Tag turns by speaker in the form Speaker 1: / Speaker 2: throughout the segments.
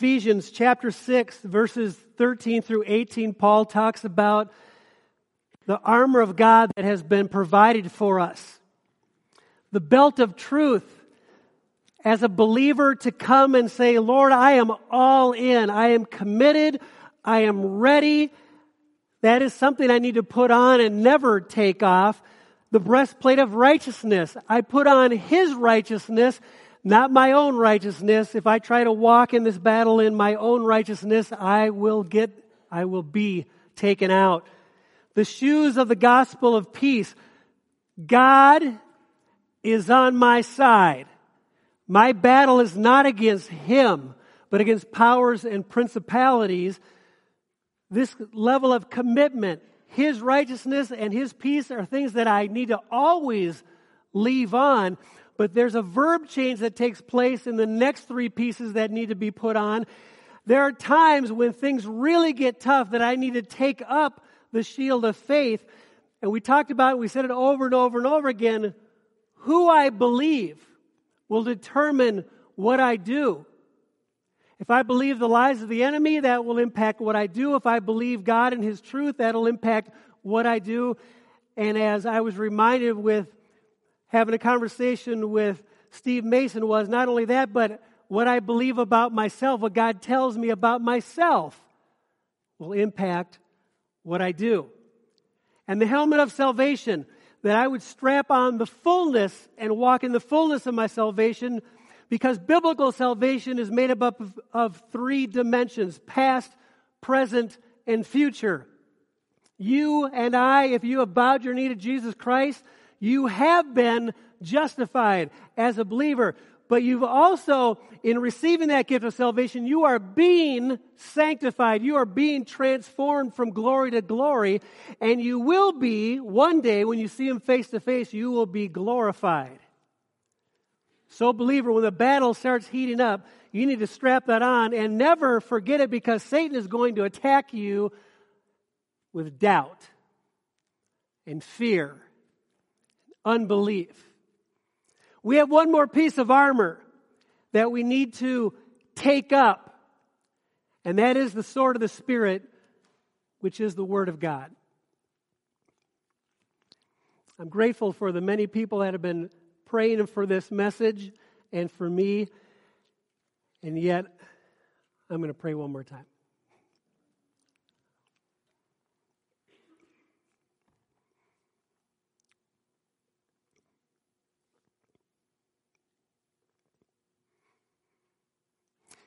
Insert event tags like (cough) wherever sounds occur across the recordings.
Speaker 1: Ephesians chapter 6, verses 13 through 18, Paul talks about the armor of God that has been provided for us. The belt of truth as a believer to come and say, Lord, I am all in. I am committed. I am ready. That is something I need to put on and never take off. The breastplate of righteousness. I put on His righteousness, not my own righteousness. If I try to walk in this battle in my own righteousness, I will get, I will be taken out. The shoes of the gospel of peace. God is on my side. My battle is not against him, but against powers and principalities. This level of commitment, his righteousness and his peace are things that I need to always leave on. But there's a verb change that takes place in the next three pieces that need to be put on. There are times when things really get tough that I need to take up the shield of faith. And we talked about it, we said it over and over and over again. Who I believe will determine what I do. If I believe the lies of the enemy, that will impact what I do. If I believe God and His truth, that'll impact what I do. And as I was reminded with having a conversation with Steve Mason was not only that, but what I believe about myself, what God tells me about myself will impact what I do. And the helmet of salvation, that I would strap on the fullness and walk in the fullness of my salvation because biblical salvation is made up of, of three dimensions past, present, and future. You and I, if you have bowed your knee to Jesus Christ, you have been justified as a believer but you've also, in receiving that gift of salvation, you are being sanctified. You are being transformed from glory to glory. And you will be, one day, when you see Him face to face, you will be glorified. So, believer, when the battle starts heating up, you need to strap that on and never forget it because Satan is going to attack you with doubt and fear, unbelief. We have one more piece of armor that we need to take up, and that is the sword of the Spirit, which is the Word of God. I'm grateful for the many people that have been praying for this message and for me, and yet I'm going to pray one more time.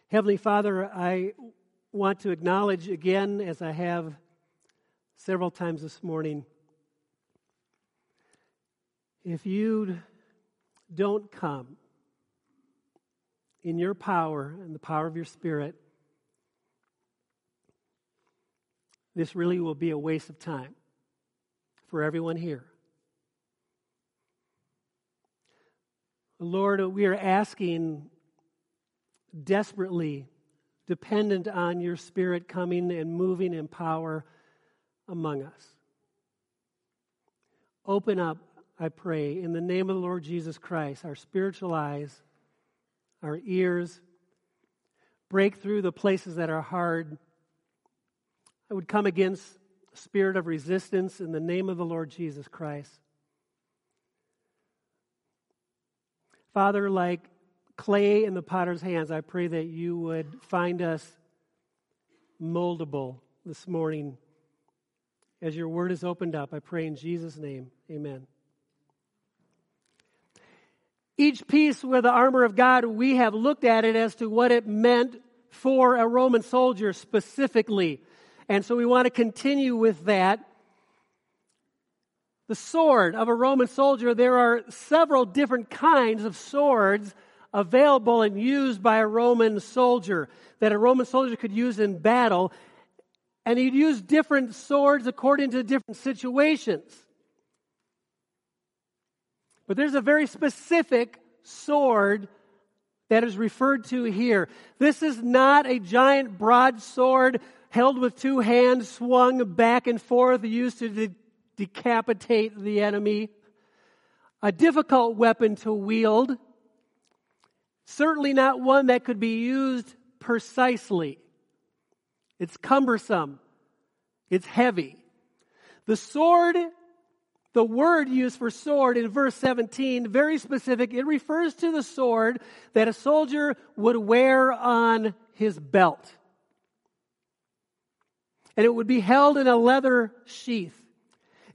Speaker 1: Heavenly Father, I want to acknowledge again, as I have several times this morning, if you don't come in your power and the power of your Spirit, this really will be a waste of time for everyone here. Lord, we are asking desperately dependent on your Spirit coming and moving in power among us. Open up, I pray, in the name of the Lord Jesus Christ, our spiritual eyes, our ears, break through the places that are hard. I would come against spirit of resistance in the name of the Lord Jesus Christ. Father, like clay in the potter's hands, I pray that you would find us moldable this morning. As your word is opened up, I pray in Jesus' name, amen. Each piece with the armor of God, we have looked at it as to what it meant for a Roman soldier specifically. And so we want to continue with that. The sword of a Roman soldier, there are several different kinds of swords available and used by a Roman soldier that a Roman soldier could use in battle. And he'd use different swords according to different situations. But there's a very specific sword that is referred to here. This is not a giant broadsword held with two hands swung back and forth used to de- decapitate the enemy. A difficult weapon to wield. Certainly not one that could be used precisely. It's cumbersome. It's heavy. The sword, the word used for sword in verse 17, very specific. It refers to the sword that a soldier would wear on his belt. And it would be held in a leather sheath.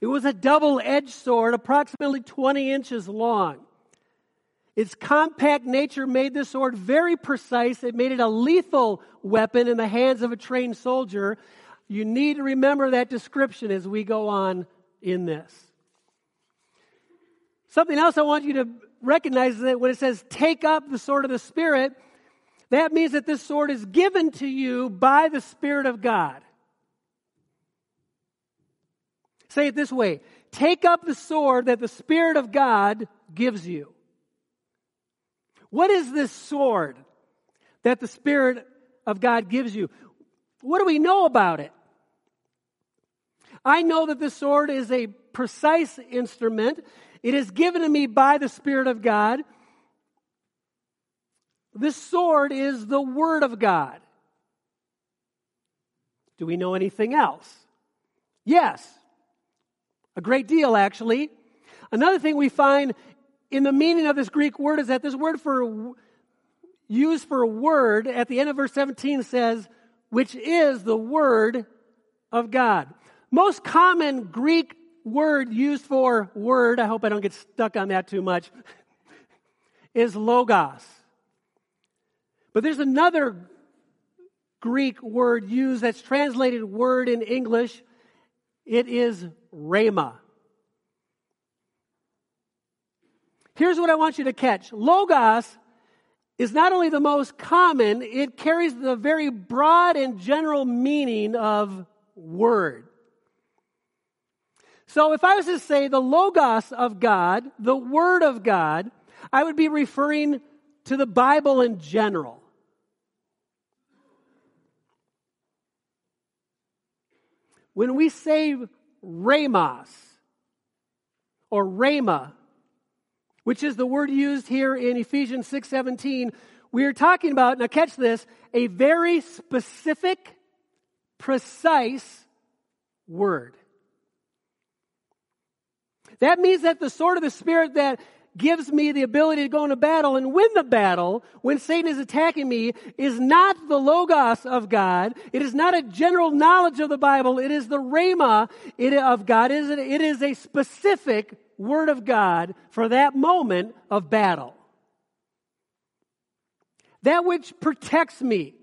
Speaker 1: It was a double edged sword, approximately 20 inches long. Its compact nature made this sword very precise. It made it a lethal weapon in the hands of a trained soldier. You need to remember that description as we go on in this. Something else I want you to recognize is that when it says take up the sword of the Spirit, that means that this sword is given to you by the Spirit of God. Say it this way take up the sword that the Spirit of God gives you. What is this sword that the Spirit of God gives you? What do we know about it? I know that this sword is a precise instrument. It is given to me by the Spirit of God. This sword is the Word of God. Do we know anything else? Yes. A great deal, actually. Another thing we find in the meaning of this Greek word is that this word for used for word at the end of verse 17 says, which is the word of God. Most common Greek word used for word, I hope I don't get stuck on that too much, (laughs) is logos. But there's another Greek word used that's translated word in English. It is rhema. Here's what I want you to catch Logos is not only the most common, it carries the very broad and general meaning of word. So if I was to say the Logos of God, the Word of God, I would be referring to the Bible in general. When we say Ramos or Rhema, which is the word used here in Ephesians 6:17, we are talking about, now catch this, a very specific, precise word. That means that the sword of the Spirit that gives me the ability to go into battle and win the battle when Satan is attacking me is not the Logos of God. It is not a general knowledge of the Bible. It is the Rhema of God. It is a specific Word of God for that moment of battle. That which protects me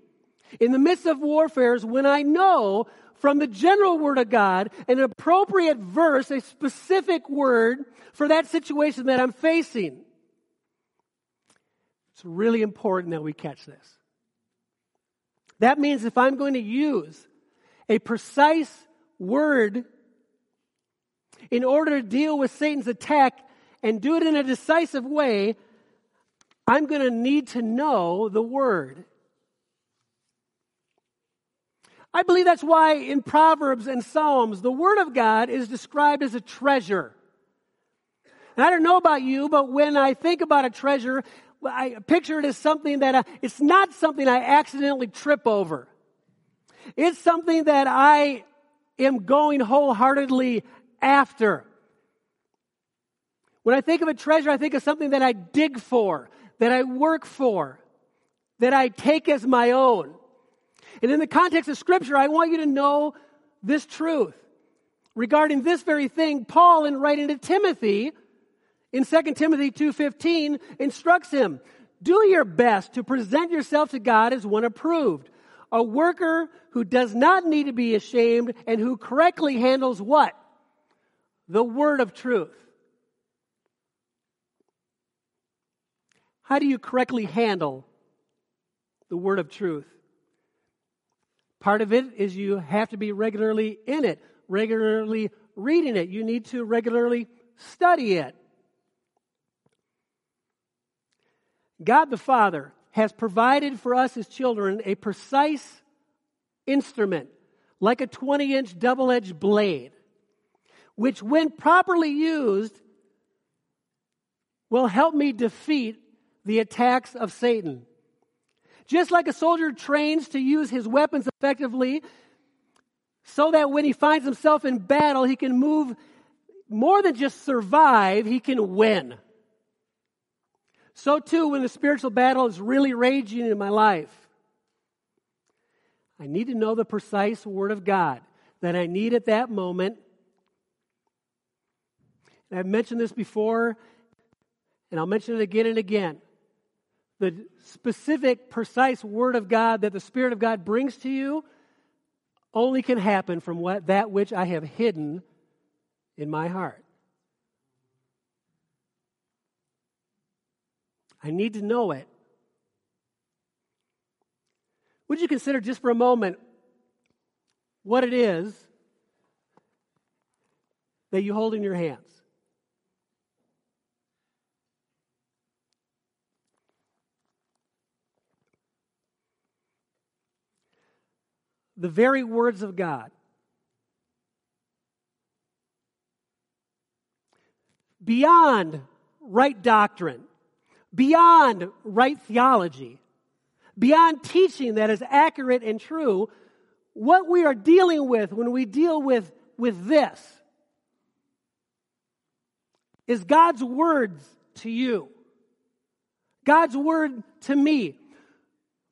Speaker 1: in the midst of warfare is when I know from the general word of God an appropriate verse, a specific word for that situation that I'm facing. It's really important that we catch this. That means if I'm going to use a precise word in order to deal with Satan's attack and do it in a decisive way, I'm going to need to know the word. I believe that's why in Proverbs and Psalms, the Word of God is described as a treasure. And I don't know about you, but when I think about a treasure, I picture it as something that I, it's not something I accidentally trip over. It's something that I am going wholeheartedly after. When I think of a treasure, I think of something that I dig for, that I work for, that I take as my own. And in the context of Scripture, I want you to know this truth. Regarding this very thing, Paul, in writing to Timothy, in 2 Timothy 2.15, instructs him, do your best to present yourself to God as one approved, a worker who does not need to be ashamed and who correctly handles what? The word of truth. How do you correctly handle the word of truth? Part of it is you have to be regularly in it, regularly reading it. You need to regularly study it. God the Father has provided for us as children a precise instrument, like a 20 inch double edged blade, which, when properly used, will help me defeat the attacks of Satan. Just like a soldier trains to use his weapons effectively, so that when he finds himself in battle, he can move more than just survive, he can win. So too, when the spiritual battle is really raging in my life, I need to know the precise Word of God that I need at that moment. And I've mentioned this before, and I'll mention it again and again. The specific, precise Word of God that the Spirit of God brings to you only can happen from what, that which I have hidden in my heart. I need to know it. Would you consider just for a moment what it is that you hold in your hands? The very words of God. Beyond right doctrine beyond right theology, beyond teaching that is accurate and true, what we are dealing with when we deal with, with this is God's words to you. God's word to me.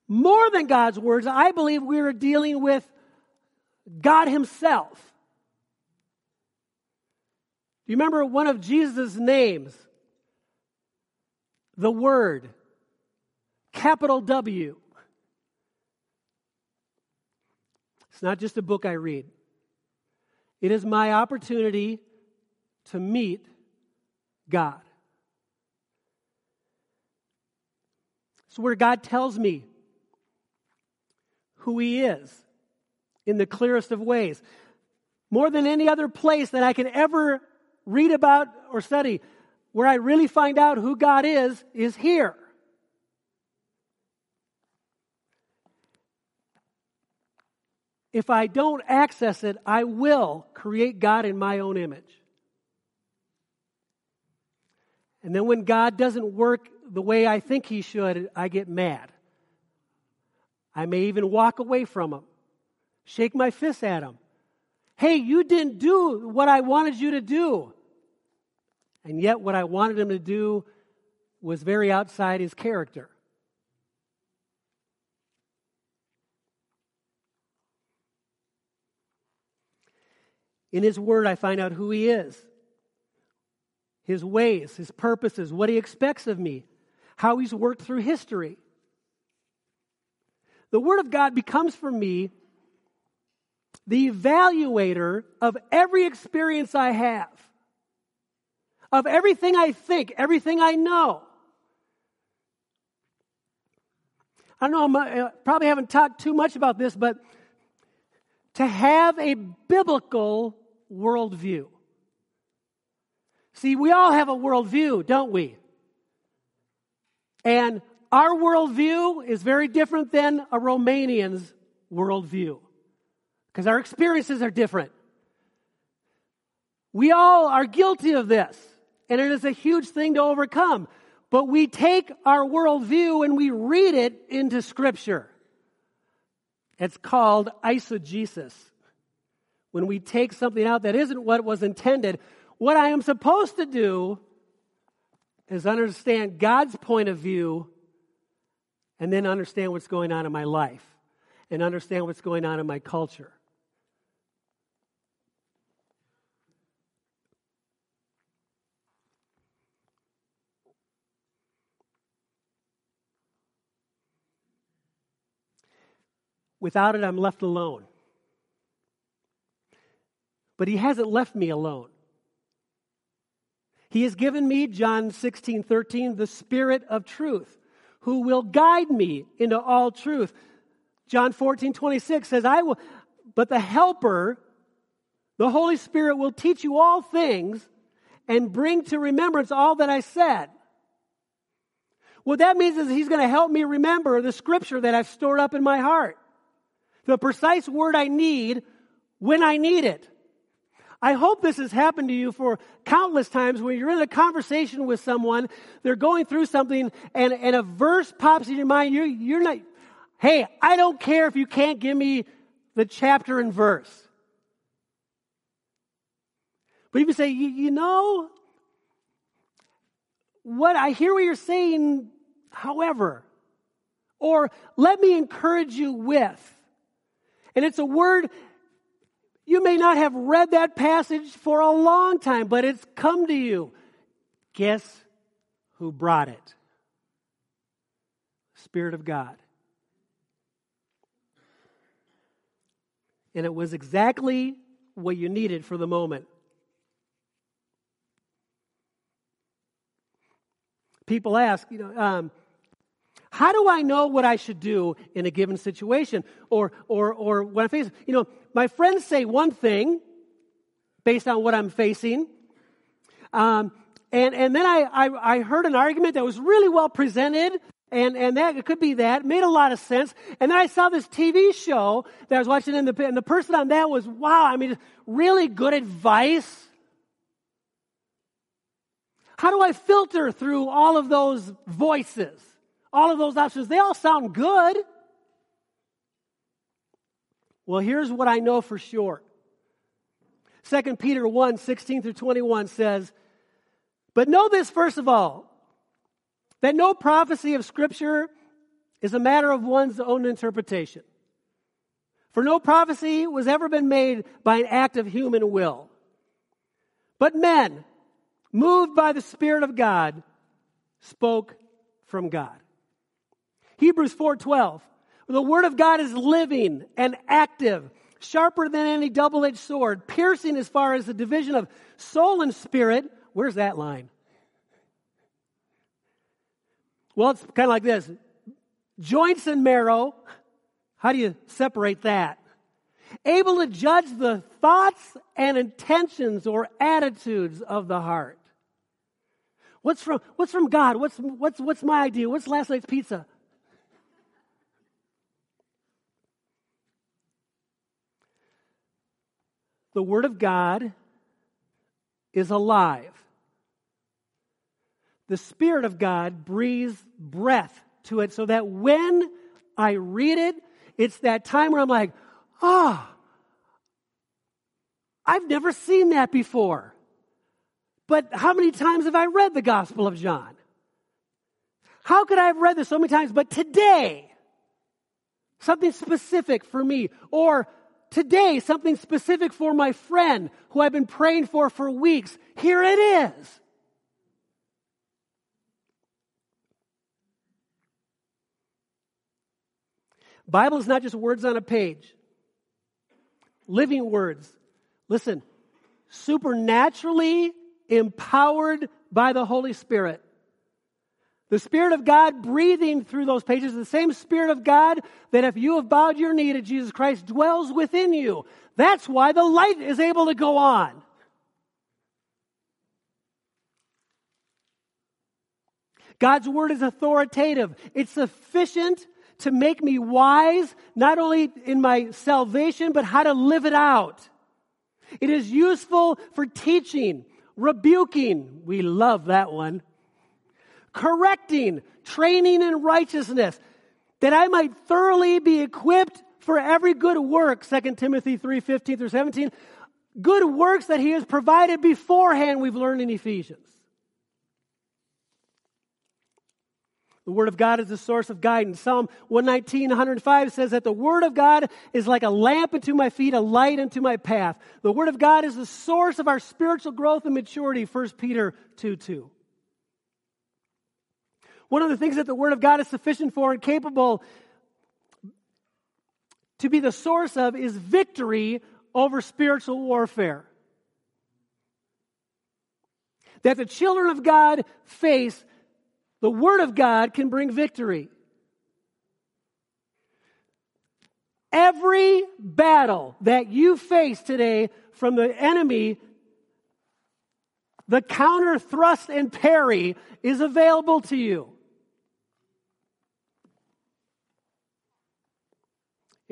Speaker 1: More than God's words, I believe we are dealing with God Himself. Do you remember one of Jesus' names? the Word, capital W. It's not just a book I read, it is my opportunity to meet God. It's where God tells me who He is in the clearest of ways. More than any other place that I can ever read about or study, where I really find out who God is, is here. If I don't access it, I will create God in my own image. And then when God doesn't work the way I think He should, I get mad. I may even walk away from Him, shake my fist at Him. Hey, you didn't do what I wanted you to do. And yet, what I wanted him to do was very outside his character. In his word, I find out who he is, his ways, his purposes, what he expects of me, how he's worked through history. The word of God becomes for me the evaluator of every experience I have of everything I think, everything I know. I don't know, I uh, probably haven't talked too much about this, but to have a biblical worldview. See, we all have a worldview, don't we? And our worldview is very different than a Romanian's worldview because our experiences are different. We all are guilty of this and it is a huge thing to overcome. But we take our worldview and we read it into Scripture. It's called eisegesis. When we take something out that isn't what was intended, what I am supposed to do is understand God's point of view and then understand what's going on in my life and understand what's going on in my culture. Without it, I'm left alone. But he hasn't left me alone. He has given me, John 16, 13, the Spirit of truth, who will guide me into all truth. John 14, 26 says, I will, but the Helper, the Holy Spirit, will teach you all things and bring to remembrance all that I said. What that means is he's going to help me remember the scripture that I've stored up in my heart the precise word I need when I need it. I hope this has happened to you for countless times when you're in a conversation with someone, they're going through something, and, and a verse pops in your mind. You're, you're not, Hey, I don't care if you can't give me the chapter and verse. But if you say, you, you know, what I hear what you're saying, however, or let me encourage you with. And it's a word you may not have read that passage for a long time, but it's come to you. Guess who brought it? Spirit of God. And it was exactly what you needed for the moment. People ask, you know, um, how do I know what I should do in a given situation? Or, or, or when I face, you know, my friends say one thing based on what I'm facing. Um, and, and then I, I, I heard an argument that was really well presented and, and that it could be that made a lot of sense. And then I saw this TV show that I was watching, and the, and the person on that was wow. I mean, really good advice. How do I filter through all of those voices? All of those options, they all sound good. Well, here's what I know for sure. 2 Peter 1 16 through 21 says, But know this first of all, that no prophecy of Scripture is a matter of one's own interpretation. For no prophecy was ever been made by an act of human will. But men, moved by the Spirit of God, spoke from God. Hebrews 4:12. The word of God is living and active, sharper than any double-edged sword, piercing as far as the division of soul and spirit. Where's that line? Well, it's kind of like this. Joints and marrow. How do you separate that? Able to judge the thoughts and intentions or attitudes of the heart. What's from, what's from God? What's, what's, what's my idea? What's last night's pizza? The Word of God is alive. The Spirit of God breathes breath to it so that when I read it, it's that time where I'm like, ah, oh, I've never seen that before. But how many times have I read the Gospel of John? How could I have read this so many times? But today, something specific for me, or Today, something specific for my friend who I've been praying for for weeks. Here it is. Bible is not just words on a page. Living words. Listen, supernaturally empowered by the Holy Spirit. The Spirit of God breathing through those pages, the same Spirit of God that if you have bowed your knee to Jesus Christ dwells within you. That's why the light is able to go on. God's word is authoritative. It's sufficient to make me wise, not only in my salvation, but how to live it out. It is useful for teaching, rebuking. We love that one correcting, training in righteousness, that I might thoroughly be equipped for every good work, 2 Timothy 3 15 through 17. Good works that he has provided beforehand, we've learned in Ephesians. The Word of God is the source of guidance. Psalm 119, 105 says that the Word of God is like a lamp unto my feet, a light unto my path. The Word of God is the source of our spiritual growth and maturity, 1 Peter 2, 2. One of the things that the Word of God is sufficient for and capable to be the source of is victory over spiritual warfare. That the children of God face, the Word of God can bring victory. Every battle that you face today from the enemy, the counter thrust and parry is available to you.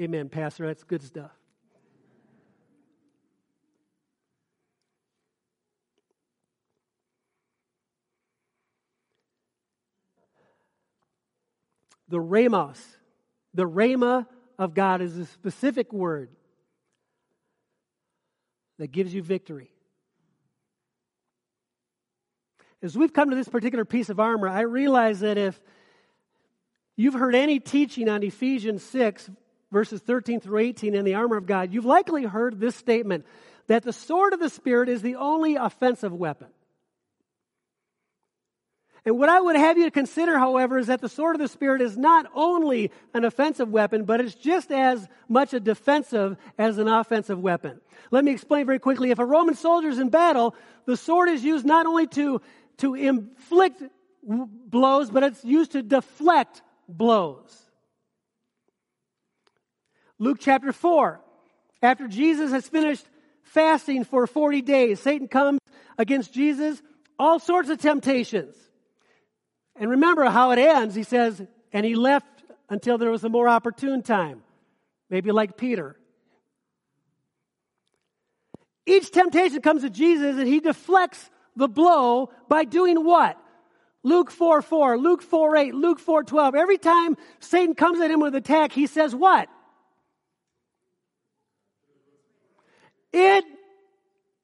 Speaker 1: Amen, Pastor. That's good stuff. The Ramos The rhema of God is a specific word that gives you victory. As we've come to this particular piece of armor, I realize that if you've heard any teaching on Ephesians 6, verses 13 through 18 in the armor of God, you've likely heard this statement that the sword of the Spirit is the only offensive weapon. And what I would have you to consider, however, is that the sword of the Spirit is not only an offensive weapon, but it's just as much a defensive as an offensive weapon. Let me explain very quickly. If a Roman soldier is in battle, the sword is used not only to, to inflict blows, but it's used to deflect blows. Luke chapter 4. After Jesus has finished fasting for 40 days, Satan comes against Jesus, all sorts of temptations. And remember how it ends. He says, and he left until there was a more opportune time. Maybe like Peter. Each temptation comes to Jesus and he deflects the blow by doing what? Luke 4 4, Luke 4 8, Luke 4 12. Every time Satan comes at him with an attack, he says what? It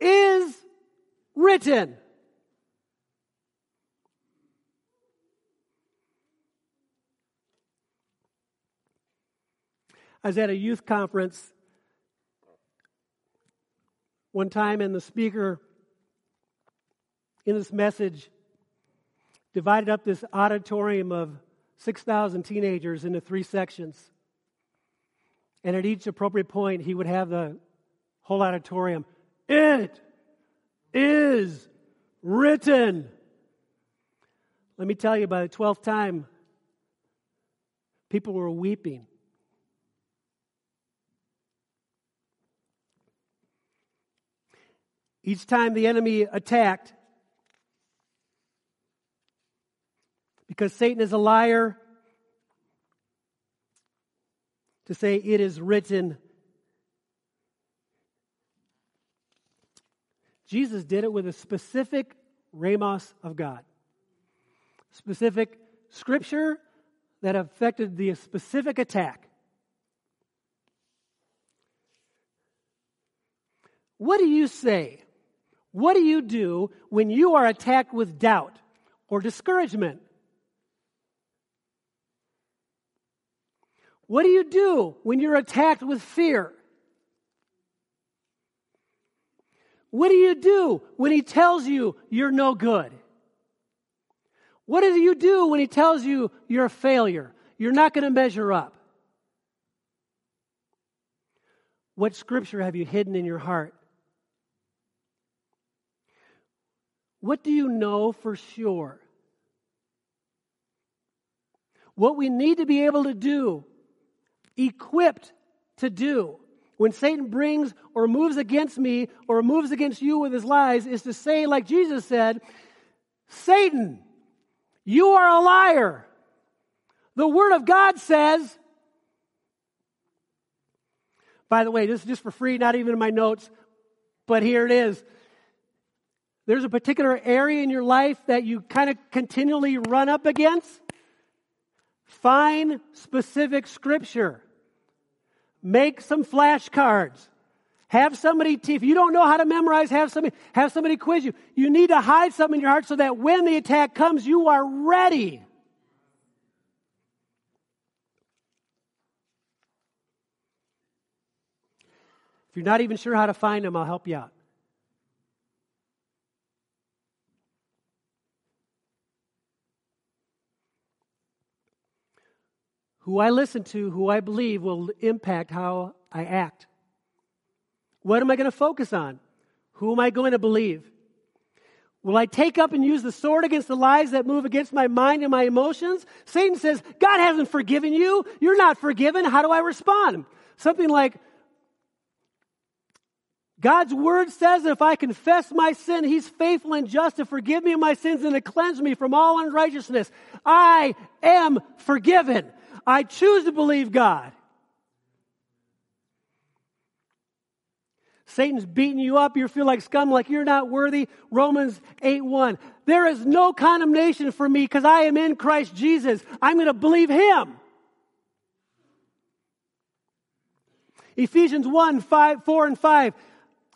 Speaker 1: is written. I was at a youth conference one time, and the speaker in this message divided up this auditorium of 6,000 teenagers into three sections. And at each appropriate point, he would have the whole auditorium, It is written. Let me tell you, by the 12th time, people were weeping. Each time the enemy attacked, because Satan is a liar, to say it is written. Jesus did it with a specific ramos of God, specific scripture that affected the specific attack. What do you say what do you do when you are attacked with doubt or discouragement? What do you do when you're attacked with fear? What do you do when he tells you you're no good? What do you do when he tells you you're a failure? You're not going to measure up. What scripture have you hidden in your heart What do you know for sure? What we need to be able to do, equipped to do, when Satan brings or moves against me or moves against you with his lies, is to say, like Jesus said, Satan, you are a liar. The Word of God says, by the way, this is just for free, not even in my notes, but here it is there's a particular area in your life that you kind of continually run up against, find specific scripture. Make some flashcards. Have somebody, if you don't know how to memorize, have somebody, have somebody quiz you. You need to hide something in your heart so that when the attack comes, you are ready. If you're not even sure how to find them, I'll help you out. Who I listen to, who I believe, will impact how I act. What am I going to focus on? Who am I going to believe? Will I take up and use the sword against the lies that move against my mind and my emotions? Satan says, God hasn't forgiven you. You're not forgiven. How do I respond? Something like, God's word says that if I confess my sin, He's faithful and just to forgive me of my sins and to cleanse me from all unrighteousness. I am forgiven. I choose to believe God. Satan's beating you up. You feel like scum, like you're not worthy. Romans 8 1. There is no condemnation for me because I am in Christ Jesus. I'm going to believe Him. Ephesians 1, 5, 4 and 5.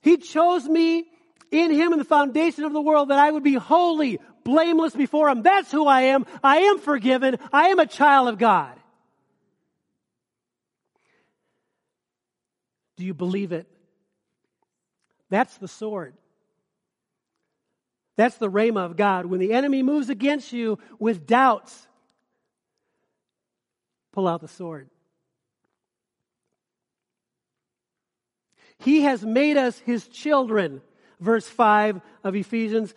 Speaker 1: He chose me in him in the foundation of the world that I would be holy, blameless before him. That's who I am. I am forgiven. I am a child of God. Do you believe it? That's the sword. That's the rhema of God. When the enemy moves against you with doubts, pull out the sword. He has made us his children. Verse 5 of Ephesians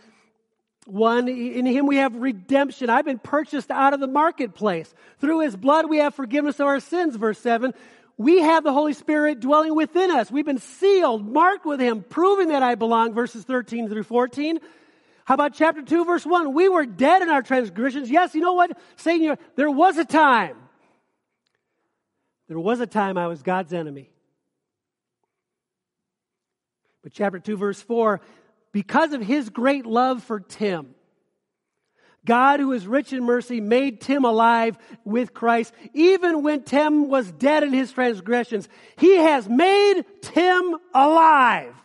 Speaker 1: 1. In him we have redemption. I've been purchased out of the marketplace. Through his blood we have forgiveness of our sins. Verse 7. We have the Holy Spirit dwelling within us. We've been sealed, marked with him, proving that I belong. Verses 13 through 14. How about chapter 2, verse 1? We were dead in our transgressions. Yes, you know what? Satan, there was a time. There was a time I was God's enemy. But chapter 2, verse 4, because of his great love for Tim, God, who is rich in mercy, made Tim alive with Christ. Even when Tim was dead in his transgressions, he has made Tim alive.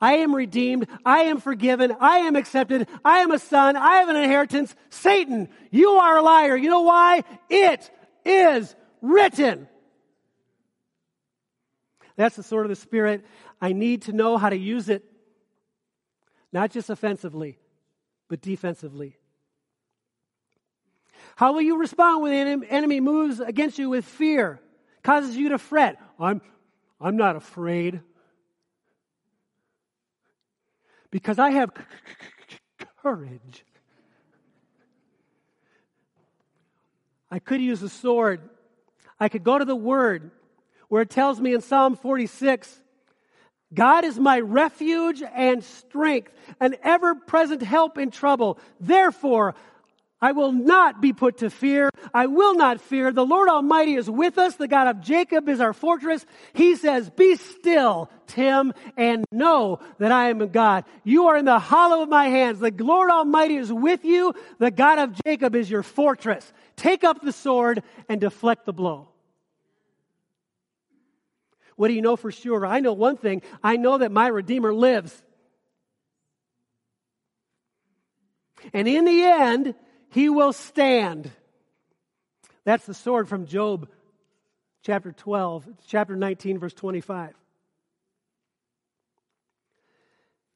Speaker 1: I am redeemed. I am forgiven. I am accepted. I am a son. I have an inheritance. Satan, you are a liar. You know why? It is written. That's the sword of the Spirit. I need to know how to use it, not just offensively, but defensively. How will you respond when the enemy moves against you with fear, causes you to fret? I'm, I'm not afraid. Because I have courage. I could use a sword. I could go to the Word where it tells me in Psalm 46 God is my refuge and strength, an ever present help in trouble. Therefore, I will not be put to fear. I will not fear. The Lord Almighty is with us. The God of Jacob is our fortress. He says, Be still, Tim, and know that I am God. You are in the hollow of my hands. The Lord Almighty is with you. The God of Jacob is your fortress. Take up the sword and deflect the blow. What do you know for sure? I know one thing. I know that my Redeemer lives. And in the end, he will stand. That's the sword from Job chapter 12, chapter 19, verse 25.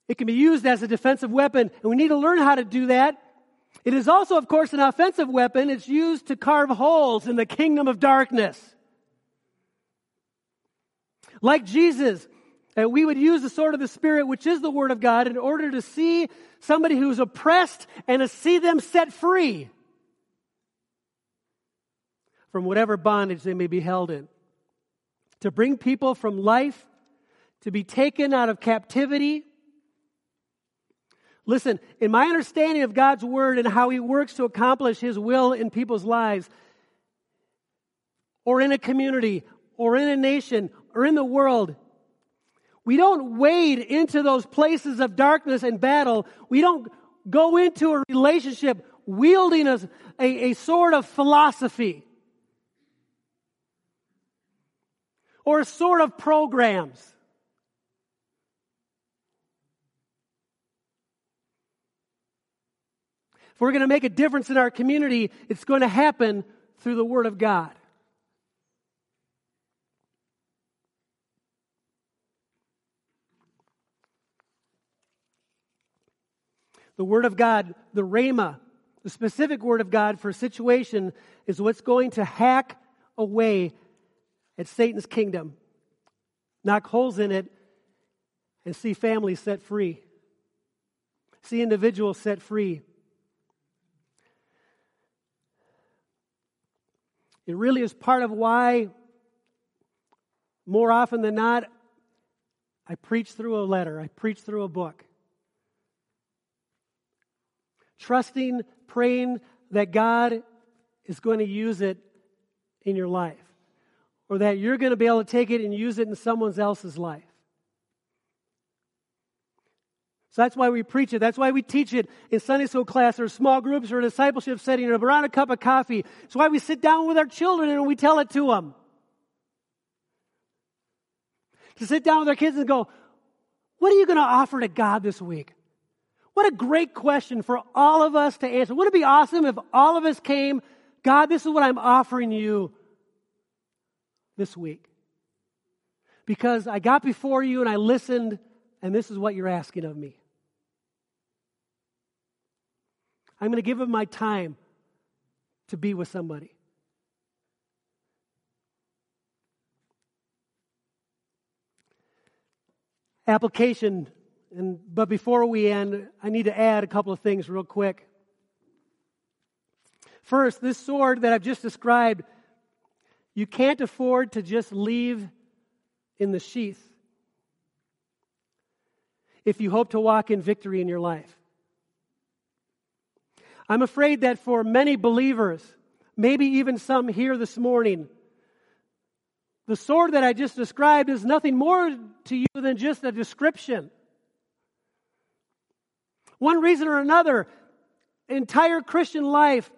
Speaker 1: It can be used as a defensive weapon, and we need to learn how to do that. It is also, of course, an offensive weapon. It's used to carve holes in the kingdom of darkness. Like Jesus, and we would use the sword of the Spirit, which is the Word of God, in order to see somebody who's oppressed and to see them set free from whatever bondage they may be held in. To bring people from life to be taken out of captivity. Listen, in my understanding of God's Word and how He works to accomplish His will in people's lives, or in a community, or in a nation, or in the world, we don't wade into those places of darkness and battle. We don't go into a relationship wielding a, a, a sort of philosophy or a sort of programs. If we're going to make a difference in our community, it's going to happen through the Word of God. The Word of God, the Rhema, the specific Word of God for a situation is what's going to hack away at Satan's kingdom, knock holes in it, and see families set free, see individuals set free. It really is part of why, more often than not, I preach through a letter, I preach through a book trusting, praying that God is going to use it in your life, or that you're going to be able to take it and use it in someone else's life. So that's why we preach it. That's why we teach it in Sunday school class or small groups or a discipleship setting or around a cup of coffee. It's why we sit down with our children and we tell it to them. To sit down with our kids and go, what are you going to offer to God this week? What a great question for all of us to answer. Wouldn't it be awesome if all of us came, God, this is what I'm offering you this week? Because I got before you and I listened, and this is what you're asking of me. I'm going to give him my time to be with somebody. Application, and but before we end, I need to add a couple of things real quick. First, this sword that I've just described, you can't afford to just leave in the sheath if you hope to walk in victory in your life. I'm afraid that for many believers, maybe even some here this morning, the sword that I just described is nothing more to you than just a description. One reason or another, entire Christian life,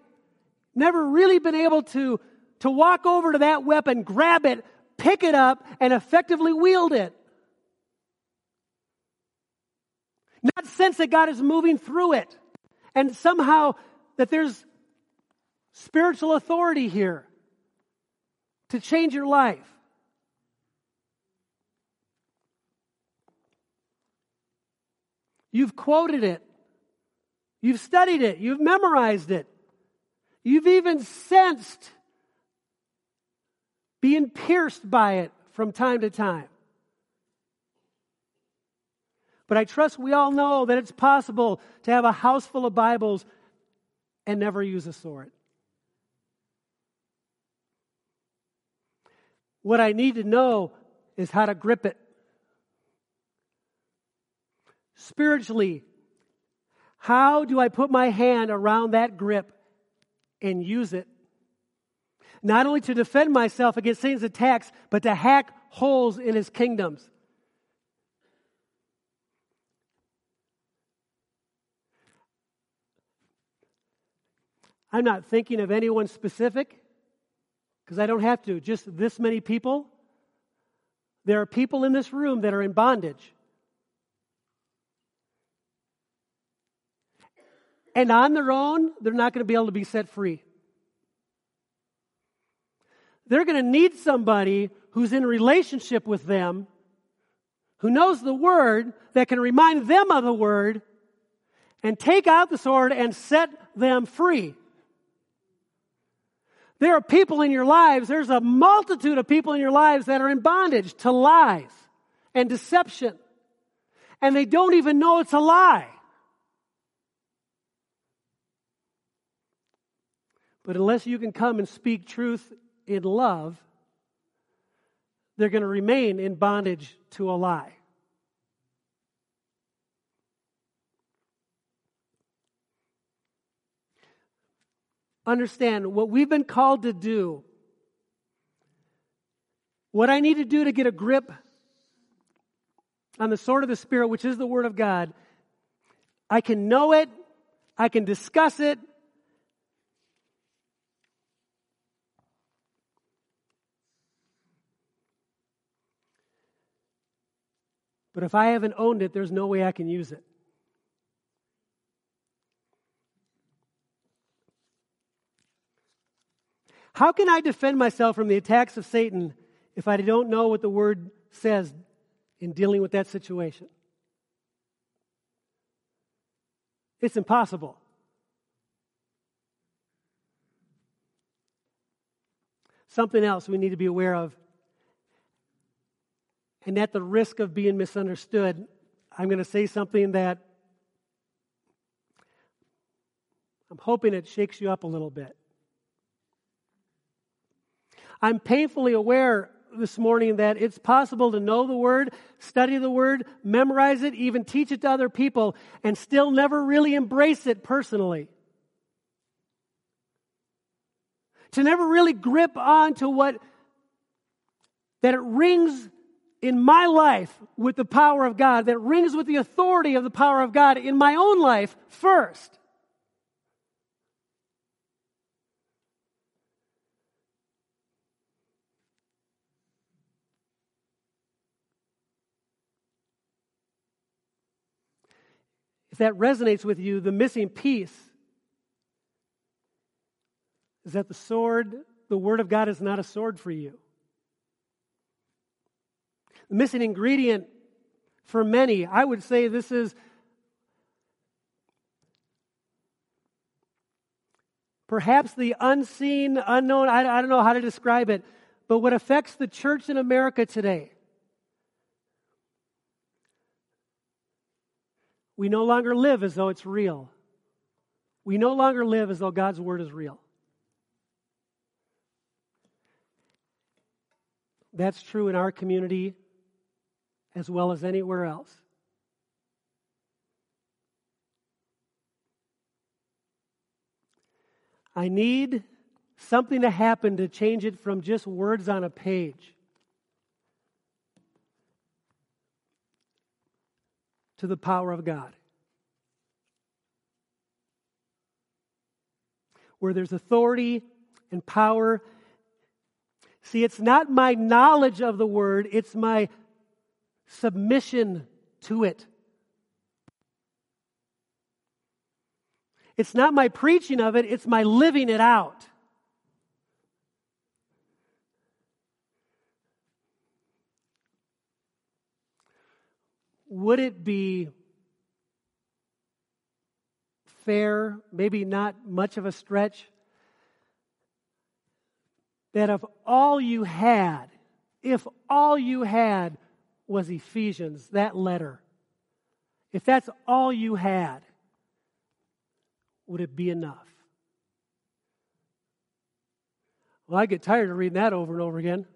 Speaker 1: never really been able to, to walk over to that weapon, grab it, pick it up, and effectively wield it. Not sense that God is moving through it and somehow that there's spiritual authority here to change your life. You've quoted it. You've studied it. You've memorized it. You've even sensed being pierced by it from time to time. But I trust we all know that it's possible to have a house full of Bibles and never use a sword. What I need to know is how to grip it. Spiritually, how do I put my hand around that grip and use it? Not only to defend myself against Satan's attacks, but to hack holes in his kingdoms. I'm not thinking of anyone specific because I don't have to, just this many people. There are people in this room that are in bondage. And on their own, they're not going to be able to be set free. They're going to need somebody who's in relationship with them, who knows the word, that can remind them of the word, and take out the sword and set them free. There are people in your lives, there's a multitude of people in your lives that are in bondage to lies and deception. And they don't even know it's a lie. But unless you can come and speak truth in love, they're going to remain in bondage to a lie. understand what we've been called to do, what I need to do to get a grip on the sword of the Spirit, which is the Word of God, I can know it, I can discuss it. But if I haven't owned it, there's no way I can use it. How can I defend myself from the attacks of Satan if I don't know what the word says in dealing with that situation? It's impossible. Something else we need to be aware of, and at the risk of being misunderstood, I'm going to say something that I'm hoping it shakes you up a little bit. I'm painfully aware this morning that it's possible to know the Word, study the Word, memorize it, even teach it to other people, and still never really embrace it personally. To never really grip on to what, that it rings in my life with the power of God, that rings with the authority of the power of God in my own life first. If that resonates with you, the missing piece is that the sword, the Word of God, is not a sword for you. The missing ingredient for many, I would say this is perhaps the unseen, unknown, I, I don't know how to describe it, but what affects the church in America today. We no longer live as though it's real. We no longer live as though God's word is real. That's true in our community as well as anywhere else. I need something to happen to change it from just words on a page to the power of God. Where there's authority and power. See, it's not my knowledge of the word, it's my submission to it. It's not my preaching of it, it's my living it out. Would it be fair, maybe not much of a stretch, that if all you had, if all you had was Ephesians, that letter. If that's all you had, would it be enough? Well, I get tired of reading that over and over again.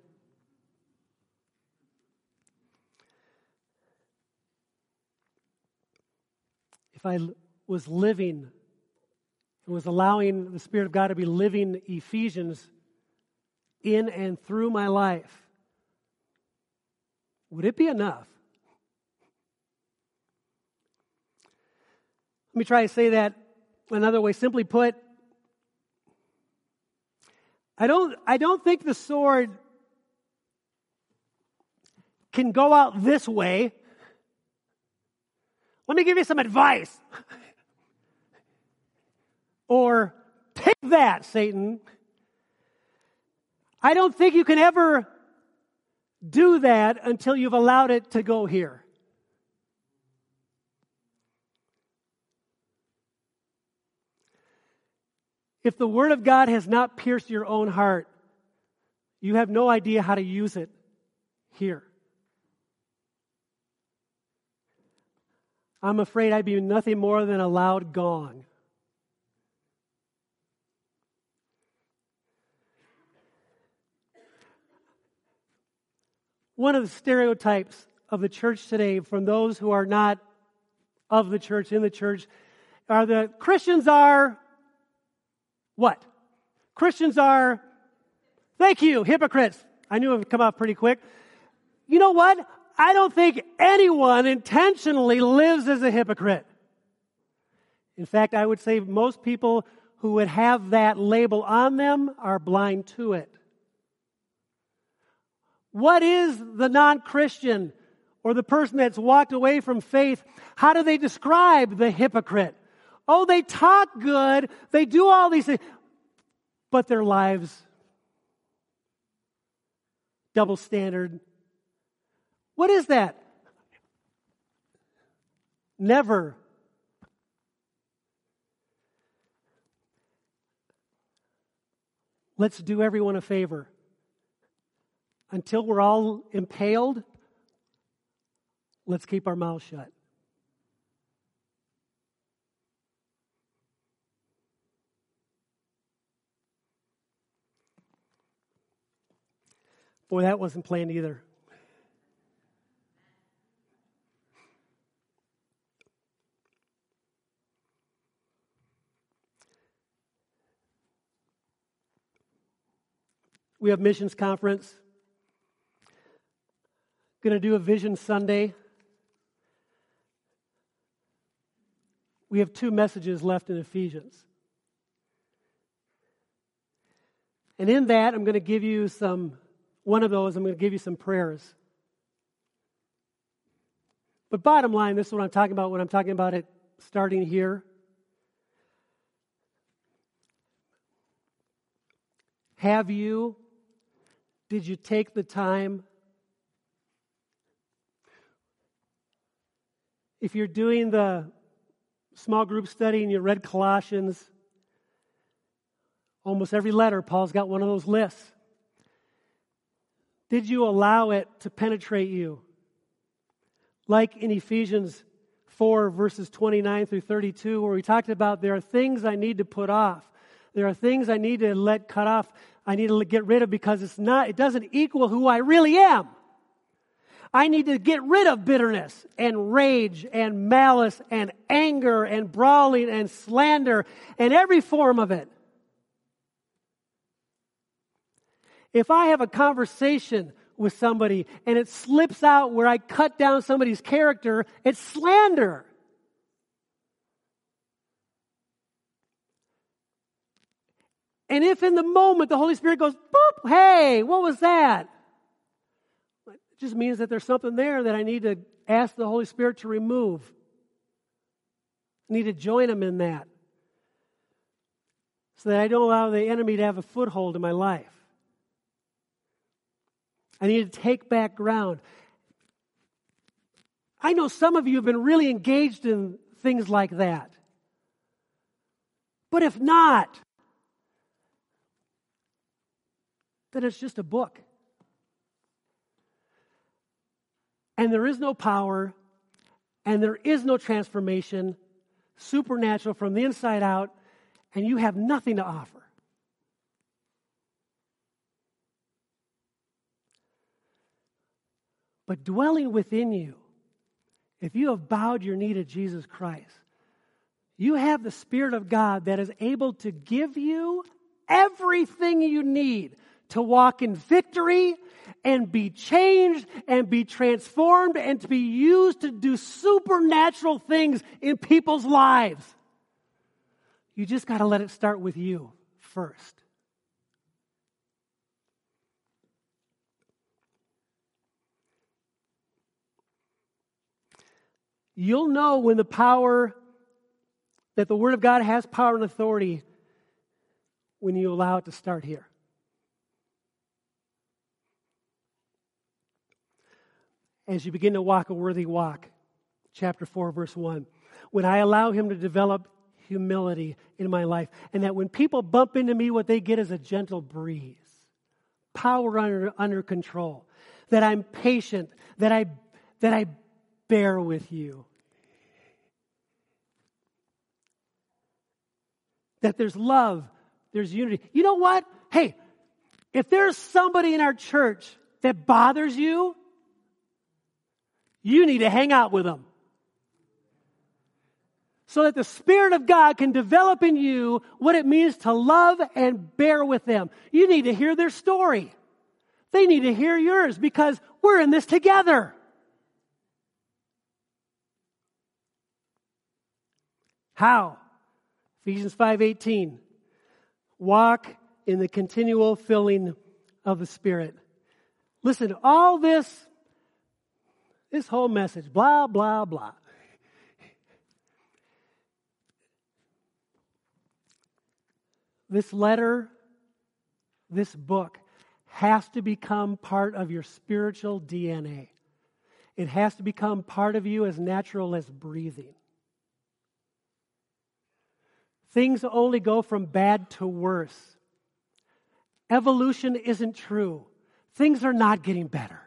Speaker 1: If I was living and was allowing the Spirit of God to be living Ephesians in and through my life, would it be enough? Let me try to say that another way. Simply put, I don't, I don't think the sword can go out this way. Let me give you some advice. (laughs) or, take that, Satan. I don't think you can ever do that until you've allowed it to go here. If the Word of God has not pierced your own heart, you have no idea how to use it here. I'm afraid I'd be nothing more than a loud gong. One of the stereotypes of the church today from those who are not of the church, in the church, are that Christians are what? Christians are, thank you, hypocrites. I knew it would come out pretty quick. You know what? I don't think anyone intentionally lives as a hypocrite. In fact, I would say most people who would have that label on them are blind to it. What is the non Christian or the person that's walked away from faith? How do they describe the hypocrite? Oh, they talk good, they do all these things, but their lives, double standard. What is that? Never. Let's do everyone a favor until we're all impaled, let's keep our mouths shut. Boy, that wasn't planned either. We have missions conference going to do a Vision Sunday. We have two messages left in Ephesians. And in that, I'm going to give you some, one of those, I'm going to give you some prayers. But bottom line, this is what I'm talking about when I'm talking about it starting here. Have you, did you take the time? If you're doing the small group study and you read Colossians, almost every letter, Paul's got one of those lists. Did you allow it to penetrate you? Like in Ephesians 4, verses 29 through 32, where we talked about there are things I need to put off. There are things I need to let cut off. I need to get rid of because it's not, it doesn't equal who I really am. I need to get rid of bitterness and rage and malice and anger and brawling and slander and every form of it. If I have a conversation with somebody and it slips out where I cut down somebody's character, it's slander. And if in the moment the Holy Spirit goes, boop, hey, what was that? Just means that there's something there that I need to ask the Holy Spirit to remove. I need to join Him in that so that I don't allow the enemy to have a foothold in my life. I need to take back ground. I know some of you have been really engaged in things like that. But if not, then it's just a book. And there is no power, and there is no transformation, supernatural from the inside out, and you have nothing to offer. But dwelling within you, if you have bowed your knee to Jesus Christ, you have the Spirit of God that is able to give you everything you need to walk in victory and be changed and be transformed and to be used to do supernatural things in people's lives. You just got to let it start with you first. You'll know when the power, that the Word of God has power and authority when you allow it to start here. As you begin to walk a worthy walk, chapter 4, verse 1. When I allow Him to develop humility in my life, and that when people bump into me, what they get is a gentle breeze, power under, under control, that I'm patient, that I, that I bear with you. That there's love, there's unity. You know what? Hey, if there's somebody in our church that bothers you, you need to hang out with them. So that the Spirit of God can develop in you what it means to love and bear with them. You need to hear their story. They need to hear yours because we're in this together. How? Ephesians 5:18. Walk in the continual filling of the Spirit. Listen, all this this whole message, blah blah blah. This letter, this book has to become part of your spiritual DNA. It has to become part of you as natural as breathing. Things only go from bad to worse. Evolution isn't true. Things are not getting better.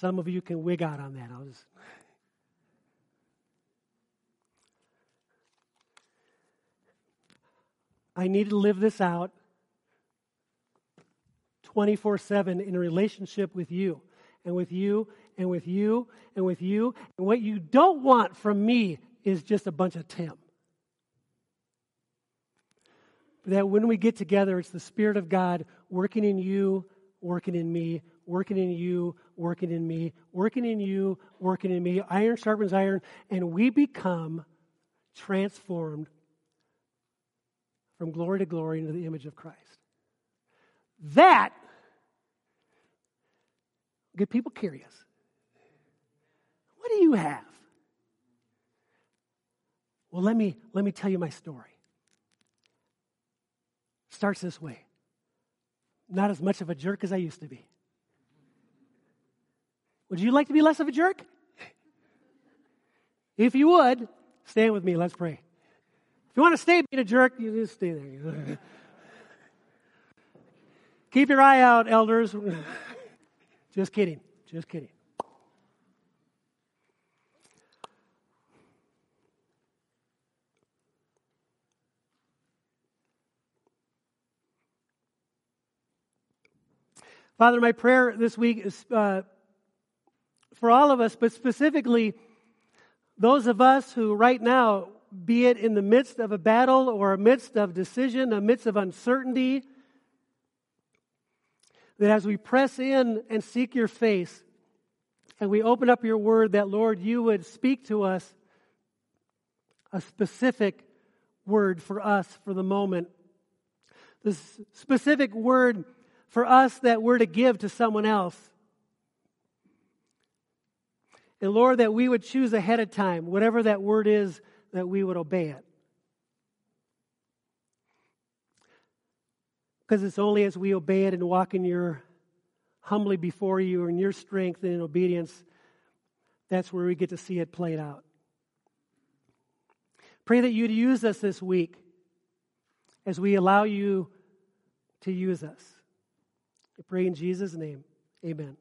Speaker 1: Some of you can wig out on that. I'll just. I need to live this out 24 7 in a relationship with you, and with you, and with you, and with you. And what you don't want from me is just a bunch of Tim. That when we get together, it's the Spirit of God working in you, working in me, working in you, working in me, working in you, working in me. Iron sharpens iron, and we become transformed from glory to glory into the image of Christ. That get people curious. What do you have? Well, let me let me tell you my story. Starts this way. Not as much of a jerk as I used to be. Would you like to be less of a jerk? If you would, stand with me. Let's pray. If you want to stay being a jerk, you just stay there. (laughs) Keep your eye out, elders. (laughs) just kidding. Just kidding. Father, my prayer this week is uh, for all of us, but specifically those of us who right now, be it in the midst of a battle or amidst of decision, amidst of uncertainty, that as we press in and seek your face and we open up your word, that Lord, you would speak to us a specific word for us for the moment. This specific word for us that we're to give to someone else. And Lord, that we would choose ahead of time, whatever that word is, that we would obey it. Because it's only as we obey it and walk in your humbly before you in your strength and in obedience, that's where we get to see it played out. Pray that you'd use us this week as we allow you to use us. I pray in Jesus' name. Amen.